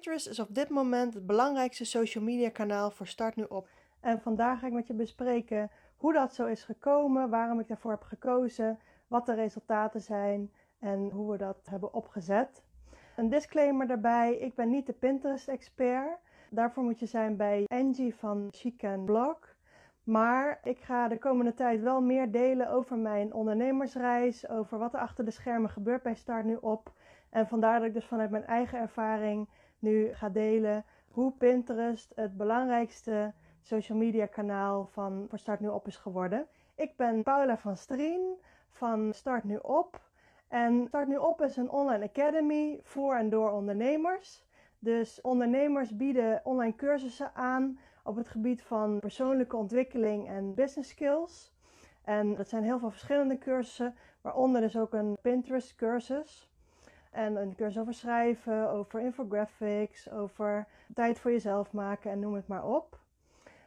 Pinterest is op dit moment het belangrijkste social media kanaal voor Start Nu Op. En vandaag ga ik met je bespreken hoe dat zo is gekomen, waarom ik daarvoor heb gekozen, wat de resultaten zijn en hoe we dat hebben opgezet. Een disclaimer daarbij, ik ben niet de Pinterest-expert. Daarvoor moet je zijn bij Angie van Chic Blog. Maar ik ga de komende tijd wel meer delen over mijn ondernemersreis, over wat er achter de schermen gebeurt bij Start Nu Op. En vandaar dat ik dus vanuit mijn eigen ervaring nu ga delen hoe Pinterest het belangrijkste social media kanaal van voor Start Nu Op is geworden. Ik ben Paula van Strien van Start Nu Op. En Start Nu Op is een online academy voor en door ondernemers. Dus ondernemers bieden online cursussen aan op het gebied van persoonlijke ontwikkeling en business skills. En dat zijn heel veel verschillende cursussen, waaronder dus ook een Pinterest cursus. En een cursus over schrijven, over infographics, over tijd voor jezelf maken en noem het maar op.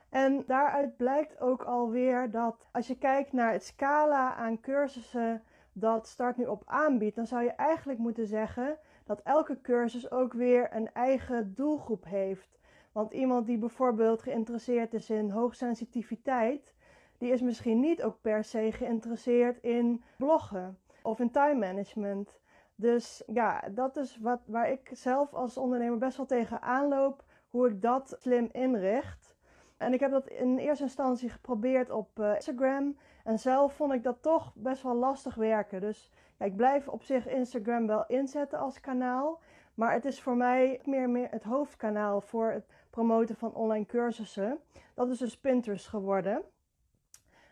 En daaruit blijkt ook alweer dat als je kijkt naar het scala aan cursussen dat Start nu op aanbiedt, dan zou je eigenlijk moeten zeggen dat elke cursus ook weer een eigen doelgroep heeft. Want iemand die bijvoorbeeld geïnteresseerd is in hoogsensitiviteit, die is misschien niet ook per se geïnteresseerd in bloggen of in time management. Dus ja, dat is wat, waar ik zelf als ondernemer best wel tegen aanloop, hoe ik dat slim inricht. En ik heb dat in eerste instantie geprobeerd op uh, Instagram. En zelf vond ik dat toch best wel lastig werken. Dus ja, ik blijf op zich Instagram wel inzetten als kanaal. Maar het is voor mij meer, meer het hoofdkanaal voor het promoten van online cursussen. Dat is dus Pinterest geworden.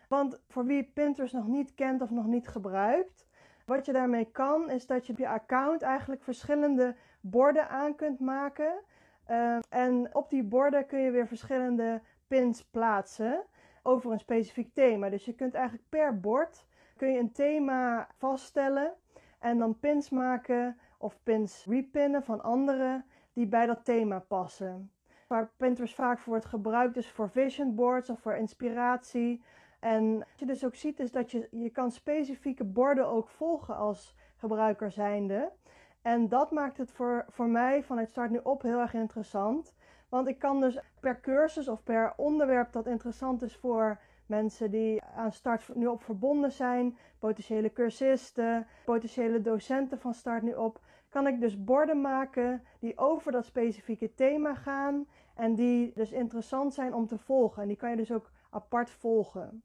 Want voor wie Pinterest nog niet kent of nog niet gebruikt, wat je daarmee kan, is dat je op je account eigenlijk verschillende borden aan kunt maken. Uh, en op die borden kun je weer verschillende pins plaatsen over een specifiek thema. Dus je kunt eigenlijk per bord kun je een thema vaststellen en dan pins maken of pins repinnen van anderen die bij dat thema passen. Waar Pinterest vaak voor wordt gebruikt is voor vision boards of voor inspiratie en wat je dus ook ziet is dat je, je kan specifieke borden ook volgen als gebruiker zijnde. En dat maakt het voor, voor mij vanuit start nu op heel erg interessant. Want ik kan dus per cursus of per onderwerp dat interessant is voor mensen die aan start nu op verbonden zijn, potentiële cursisten, potentiële docenten van start nu op, kan ik dus borden maken die over dat specifieke thema gaan en die dus interessant zijn om te volgen. En die kan je dus ook apart volgen.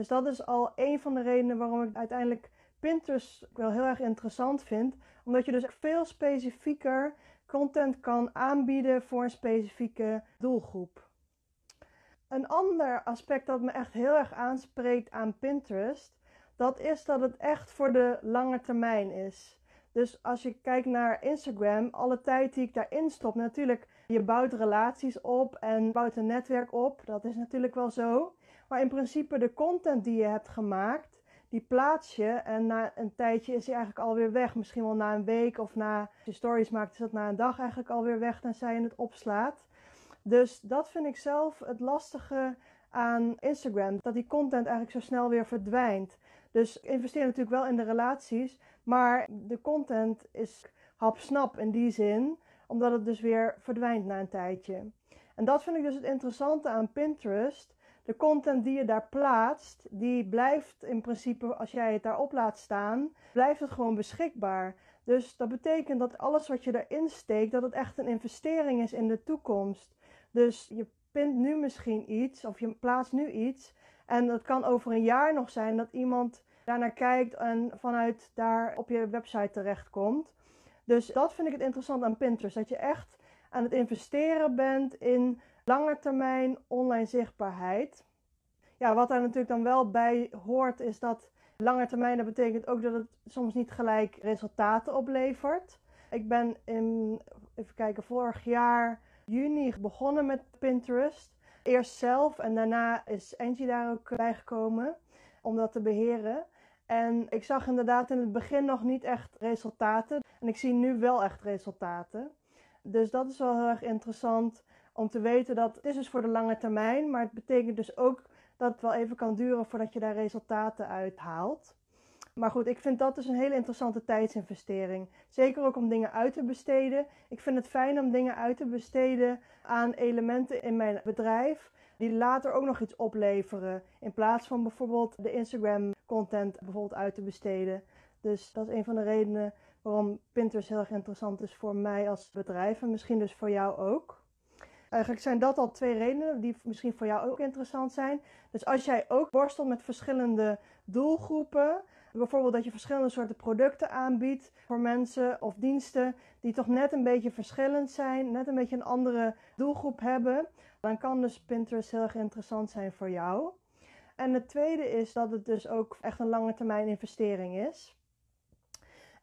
Dus dat is al een van de redenen waarom ik uiteindelijk Pinterest wel heel erg interessant vind. Omdat je dus veel specifieker content kan aanbieden voor een specifieke doelgroep. Een ander aspect dat me echt heel erg aanspreekt aan Pinterest, dat is dat het echt voor de lange termijn is. Dus als je kijkt naar Instagram, alle tijd die ik daarin stop, natuurlijk, je bouwt relaties op en bouwt een netwerk op. Dat is natuurlijk wel zo. Maar in principe de content die je hebt gemaakt, die plaats je en na een tijdje is hij eigenlijk alweer weg. Misschien wel na een week of na als je stories maakt, is dat na een dag eigenlijk alweer weg tenzij je het opslaat. Dus dat vind ik zelf het lastige aan Instagram. Dat die content eigenlijk zo snel weer verdwijnt. Dus investeer natuurlijk wel in de relaties. Maar de content is hapsnap in die zin. Omdat het dus weer verdwijnt na een tijdje. En dat vind ik dus het interessante aan Pinterest de content die je daar plaatst, die blijft in principe, als jij het daarop laat staan, blijft het gewoon beschikbaar. Dus dat betekent dat alles wat je erin steekt, dat het echt een investering is in de toekomst. Dus je pint nu misschien iets, of je plaatst nu iets, en dat kan over een jaar nog zijn dat iemand daarnaar kijkt en vanuit daar op je website terechtkomt. Dus dat vind ik het interessant aan Pinterest. Dat je echt aan het investeren bent in langetermijn online zichtbaarheid. Ja, wat daar natuurlijk dan wel bij hoort, is dat langetermijn, dat betekent ook dat het soms niet gelijk resultaten oplevert. Ik ben in, even kijken, vorig jaar juni begonnen met Pinterest. Eerst zelf en daarna is Angie daar ook bijgekomen om dat te beheren. En ik zag inderdaad in het begin nog niet echt resultaten. En ik zie nu wel echt resultaten. Dus dat is wel heel erg interessant om te weten dat het is dus voor de lange termijn, maar het betekent dus ook dat het wel even kan duren voordat je daar resultaten uit haalt. Maar goed, ik vind dat dus een hele interessante tijdsinvestering. Zeker ook om dingen uit te besteden. Ik vind het fijn om dingen uit te besteden aan elementen in mijn bedrijf die later ook nog iets opleveren. In plaats van bijvoorbeeld de Instagram content bijvoorbeeld uit te besteden. Dus dat is een van de redenen waarom Pinterest heel erg interessant is voor mij als bedrijf en misschien dus voor jou ook. Eigenlijk zijn dat al twee redenen die misschien voor jou ook interessant zijn. Dus als jij ook worstelt met verschillende doelgroepen, bijvoorbeeld dat je verschillende soorten producten aanbiedt voor mensen of diensten die toch net een beetje verschillend zijn, net een beetje een andere doelgroep hebben, dan kan dus Pinterest heel erg interessant zijn voor jou. En het tweede is dat het dus ook echt een lange termijn investering is.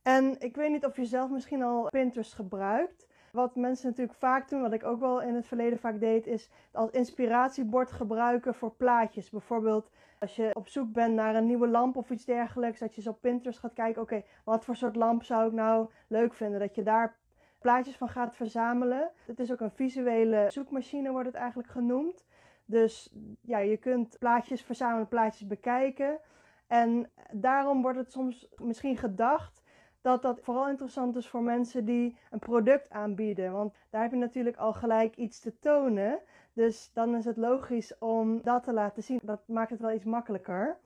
En ik weet niet of je zelf misschien al Pinterest gebruikt. Wat mensen natuurlijk vaak doen, wat ik ook wel in het verleden vaak deed, is als inspiratiebord gebruiken voor plaatjes. Bijvoorbeeld als je op zoek bent naar een nieuwe lamp of iets dergelijks, dat je zo op Pinterest gaat kijken, oké, wat voor soort lamp zou ik nou leuk vinden? Dat je daar plaatjes van gaat verzamelen. Het is ook een visuele zoekmachine, wordt het eigenlijk genoemd. Dus ja, je kunt plaatjes verzamelen, plaatjes bekijken. En daarom wordt het soms misschien gedacht dat dat vooral interessant is voor mensen die een product aanbieden. Want daar heb je natuurlijk al gelijk iets te tonen. Dus dan is het logisch om dat te laten zien. Dat maakt het wel iets makkelijker.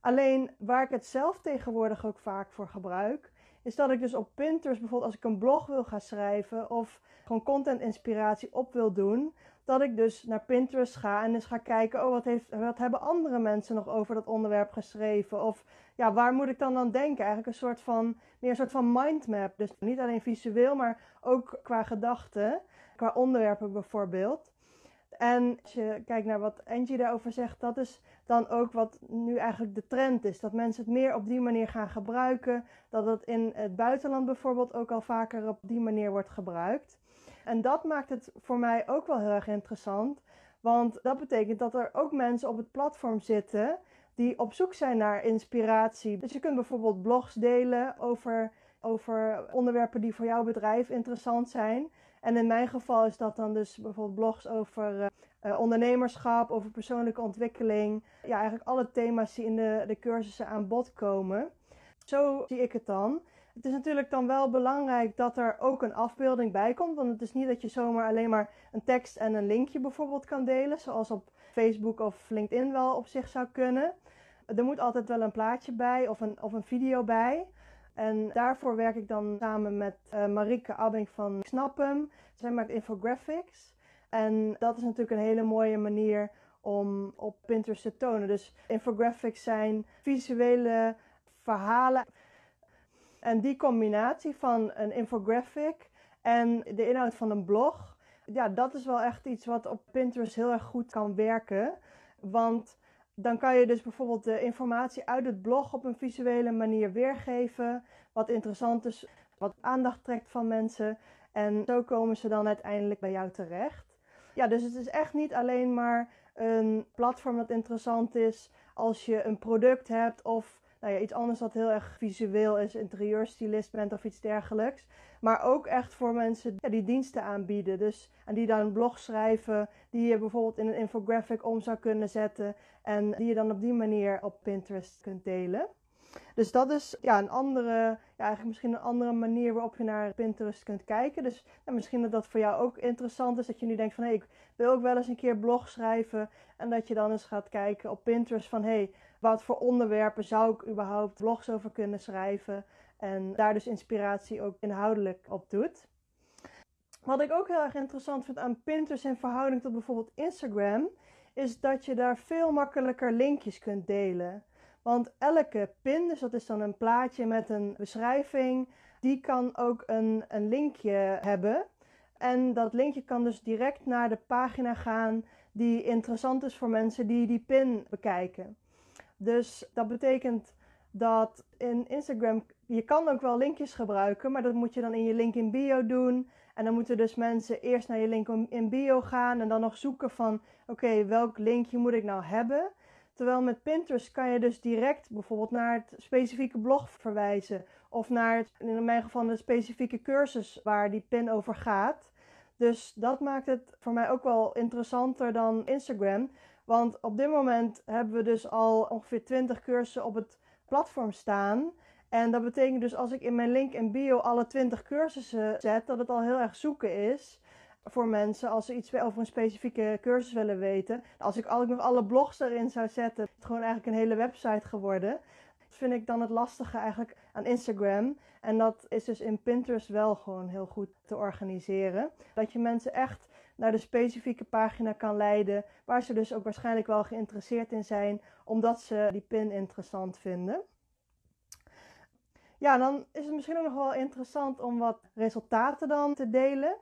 Alleen waar ik het zelf tegenwoordig ook vaak voor gebruik, is dat ik dus op Pinterest bijvoorbeeld als ik een blog wil gaan schrijven of gewoon content inspiratie op wil doen, dat ik dus naar Pinterest ga en dus ga kijken, oh wat, heeft, wat hebben andere mensen nog over dat onderwerp geschreven? Of ja, waar moet ik dan aan denken? Eigenlijk een soort van, meer een soort van mindmap. Dus niet alleen visueel, maar ook qua gedachten, qua onderwerpen bijvoorbeeld. En als je kijkt naar wat Angie daarover zegt, dat is dan ook wat nu eigenlijk de trend is. Dat mensen het meer op die manier gaan gebruiken. Dat het in het buitenland bijvoorbeeld ook al vaker op die manier wordt gebruikt. En dat maakt het voor mij ook wel heel erg interessant. Want dat betekent dat er ook mensen op het platform zitten die op zoek zijn naar inspiratie. Dus je kunt bijvoorbeeld blogs delen over, over onderwerpen die voor jouw bedrijf interessant zijn. En in mijn geval is dat dan dus bijvoorbeeld blogs over uh, ondernemerschap, over persoonlijke ontwikkeling. Ja, eigenlijk alle thema's die in de, de cursussen aan bod komen. Zo zie ik het dan. Het is natuurlijk dan wel belangrijk dat er ook een afbeelding bij komt. Want het is niet dat je zomaar alleen maar een tekst en een linkje bijvoorbeeld kan delen. Zoals op Facebook of LinkedIn wel op zich zou kunnen. Er moet altijd wel een plaatje bij of een, of een video bij. En daarvoor werk ik dan samen met uh, Marieke Abbing van Snappen. Zij maakt infographics. En dat is natuurlijk een hele mooie manier om op Pinterest te tonen. Dus infographics zijn visuele verhalen. En die combinatie van een infographic en de inhoud van een blog, ja, dat is wel echt iets wat op Pinterest heel erg goed kan werken. Want dan kan je dus bijvoorbeeld de informatie uit het blog op een visuele manier weergeven. Wat interessant is, wat aandacht trekt van mensen. En zo komen ze dan uiteindelijk bij jou terecht. Ja, dus het is echt niet alleen maar een platform dat interessant is als je een product hebt of nou ja, iets anders wat heel erg visueel is, interieurstylist bent of iets dergelijks. Maar ook echt voor mensen die diensten aanbieden. Dus, en die dan een blog schrijven, die je bijvoorbeeld in een infographic om zou kunnen zetten. En die je dan op die manier op Pinterest kunt delen. Dus dat is ja, een andere, ja, eigenlijk misschien een andere manier waarop je naar Pinterest kunt kijken. Dus misschien dat dat voor jou ook interessant is. Dat je nu denkt van hé, hey, ik wil ook wel eens een keer blog schrijven. En dat je dan eens gaat kijken op Pinterest van hé, hey, wat voor onderwerpen zou ik überhaupt blogs over kunnen schrijven. En daar dus inspiratie ook inhoudelijk op doet. Wat ik ook heel erg interessant vind aan Pinterest in verhouding tot bijvoorbeeld Instagram, is dat je daar veel makkelijker linkjes kunt delen. Want elke pin, dus dat is dan een plaatje met een beschrijving, die kan ook een, een linkje hebben. En dat linkje kan dus direct naar de pagina gaan die interessant is voor mensen die die pin bekijken. Dus dat betekent dat in Instagram, je kan ook wel linkjes gebruiken, maar dat moet je dan in je link in bio doen. En dan moeten dus mensen eerst naar je link in bio gaan en dan nog zoeken van, oké, welk linkje moet ik nou hebben? Terwijl met Pinterest kan je dus direct bijvoorbeeld naar het specifieke blog verwijzen. Of naar, het, in mijn geval, de specifieke cursus waar die pin over gaat. Dus dat maakt het voor mij ook wel interessanter dan Instagram. Want op dit moment hebben we dus al ongeveer 20 cursussen op het platform staan. En dat betekent dus als ik in mijn link in bio alle 20 cursussen zet, dat het al heel erg zoeken is voor mensen als ze iets over een specifieke cursus willen weten. Als ik nog alle blogs erin zou zetten, is het gewoon eigenlijk een hele website geworden. Dat vind ik dan het lastige eigenlijk aan Instagram. En dat is dus in Pinterest wel gewoon heel goed te organiseren. Dat je mensen echt naar de specifieke pagina kan leiden, waar ze dus ook waarschijnlijk wel geïnteresseerd in zijn, omdat ze die pin interessant vinden. Ja, dan is het misschien ook nog wel interessant om wat resultaten dan te delen.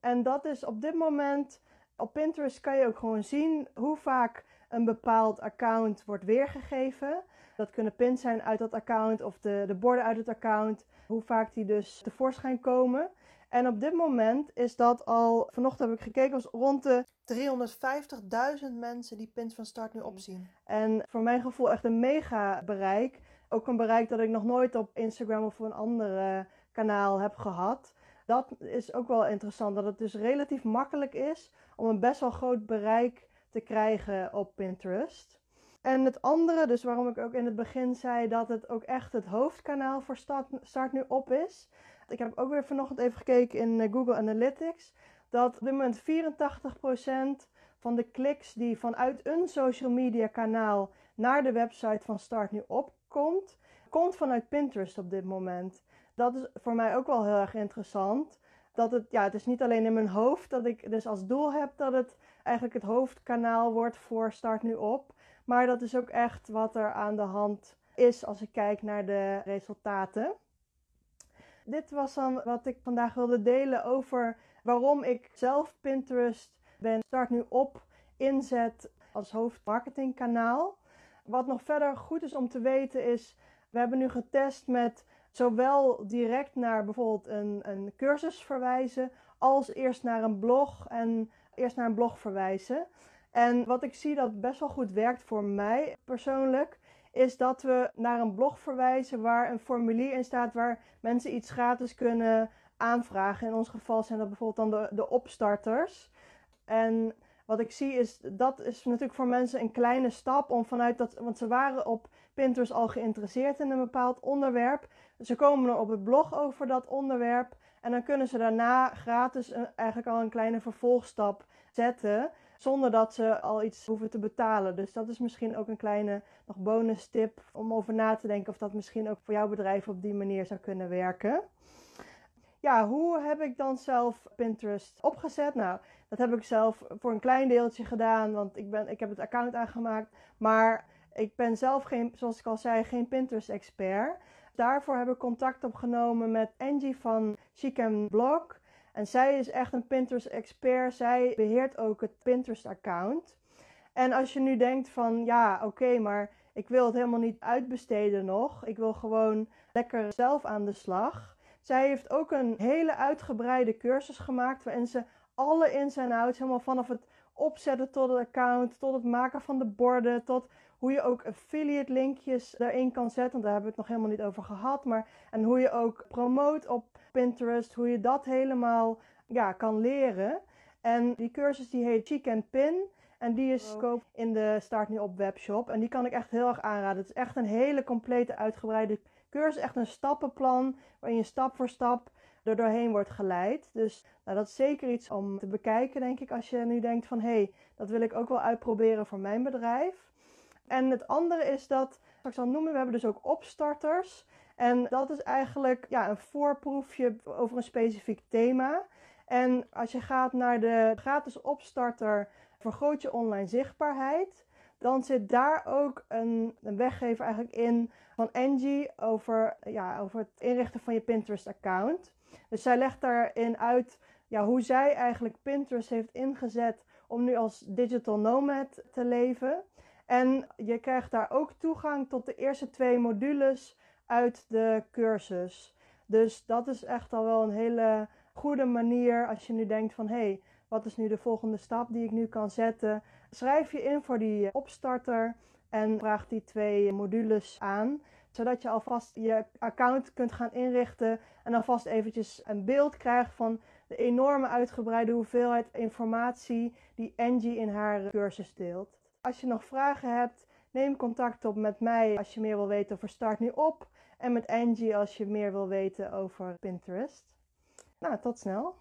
En dat is op dit moment op Pinterest kan je ook gewoon zien hoe vaak een bepaald account wordt weergegeven. Dat kunnen pins zijn uit dat account of de, de borden uit het account. Hoe vaak die dus tevoorschijn komen. En op dit moment is dat al, vanochtend heb ik gekeken, was rond de 350.000 mensen die pins van start nu opzien. En voor mijn gevoel echt een mega bereik. Ook een bereik dat ik nog nooit op Instagram of een ander kanaal heb gehad. Dat is ook wel interessant, dat het dus relatief makkelijk is om een best wel groot bereik te krijgen op Pinterest. En het andere, dus waarom ik ook in het begin zei dat het ook echt het hoofdkanaal voor Start, start nu op is. Ik heb ook weer vanochtend even gekeken in eh, Google Analytics. Dat op dit moment 84% van de kliks die vanuit een social media kanaal naar de website van Start nu opkomt, komt vanuit Pinterest op dit moment. Dat is voor mij ook wel heel erg interessant. Dat het, ja, het is niet alleen in mijn hoofd dat ik dus als doel heb dat het eigenlijk het hoofdkanaal wordt voor Start Nu Op. Maar dat is ook echt wat er aan de hand is als ik kijk naar de resultaten. Dit was dan wat ik vandaag wilde delen over waarom ik zelf Pinterest ben Start Nu Op inzet als hoofdmarketingkanaal. Wat nog verder goed is om te weten is, we hebben nu getest met zowel direct naar bijvoorbeeld een, een cursus verwijzen, als eerst naar een blog en eerst naar een blog verwijzen. En wat ik zie dat best wel goed werkt voor mij persoonlijk, is dat we naar een blog verwijzen waar een formulier in staat waar mensen iets gratis kunnen aanvragen. In ons geval zijn dat bijvoorbeeld dan de, de opstarters. En wat ik zie is, dat is natuurlijk voor mensen een kleine stap om vanuit dat, want ze waren op Pinterest al geïnteresseerd in een bepaald onderwerp. Ze komen dan op het blog over dat onderwerp en dan kunnen ze daarna gratis eigenlijk al een kleine vervolgstap zetten. Zonder dat ze al iets hoeven te betalen. Dus dat is misschien ook een kleine nog bonus tip om over na te denken of dat misschien ook voor jouw bedrijf op die manier zou kunnen werken. Ja, hoe heb ik dan zelf Pinterest opgezet? Nou, dat heb ik zelf voor een klein deeltje gedaan, want ik, ben, ik heb het account aangemaakt. Maar ik ben zelf geen, zoals ik al zei, geen Pinterest-expert. Daarvoor heb ik contact opgenomen met Angie van Chic Blog. En zij is echt een Pinterest-expert. Zij beheert ook het Pinterest-account. En als je nu denkt van, ja, oké, maar ik wil het helemaal niet uitbesteden nog. Ik wil gewoon lekker zelf aan de slag. Zij heeft ook een hele uitgebreide cursus gemaakt waarin ze alle ins en outs, helemaal vanaf het opzetten tot het account, tot het maken van de borden, tot hoe je ook affiliate linkjes daarin kan zetten. Want daar hebben we het nog helemaal niet over gehad. Maar, en hoe je ook promoot op Pinterest, hoe je dat helemaal ja, kan leren. En die cursus die heet Chic and Pin. En die is oh. koop in de Start Nu Op webshop. En die kan ik echt heel erg aanraden. Het is echt een hele complete, uitgebreide cursus. Echt een stappenplan waarin je stap voor stap er doorheen wordt geleid. Dus nou, dat is zeker iets om te bekijken, denk ik, als je nu denkt van hé, hey, dat wil ik ook wel uitproberen voor mijn bedrijf. En het andere is dat, ik zal noemen, we hebben dus ook opstarters. En dat is eigenlijk ja, een voorproefje over een specifiek thema. En als je gaat naar de gratis opstarter Vergroot je online zichtbaarheid, dan zit daar ook een, een weggever eigenlijk in van Angie over, ja, over het inrichten van je Pinterest-account. Dus zij legt daarin uit ja, hoe zij eigenlijk Pinterest heeft ingezet om nu als digital nomad te leven. En je krijgt daar ook toegang tot de eerste twee modules uit de cursus. Dus dat is echt al wel een hele goede manier als je nu denkt van hé, hey, wat is nu de volgende stap die ik nu kan zetten? Schrijf je in voor die opstarter en vraag die twee modules aan zodat je alvast je account kunt gaan inrichten en alvast eventjes een beeld krijgt van de enorme uitgebreide hoeveelheid informatie die Angie in haar cursus deelt. Als je nog vragen hebt, neem contact op met mij als je meer wil weten over Start Nu Op. En met Angie als je meer wil weten over Pinterest. Nou, tot snel.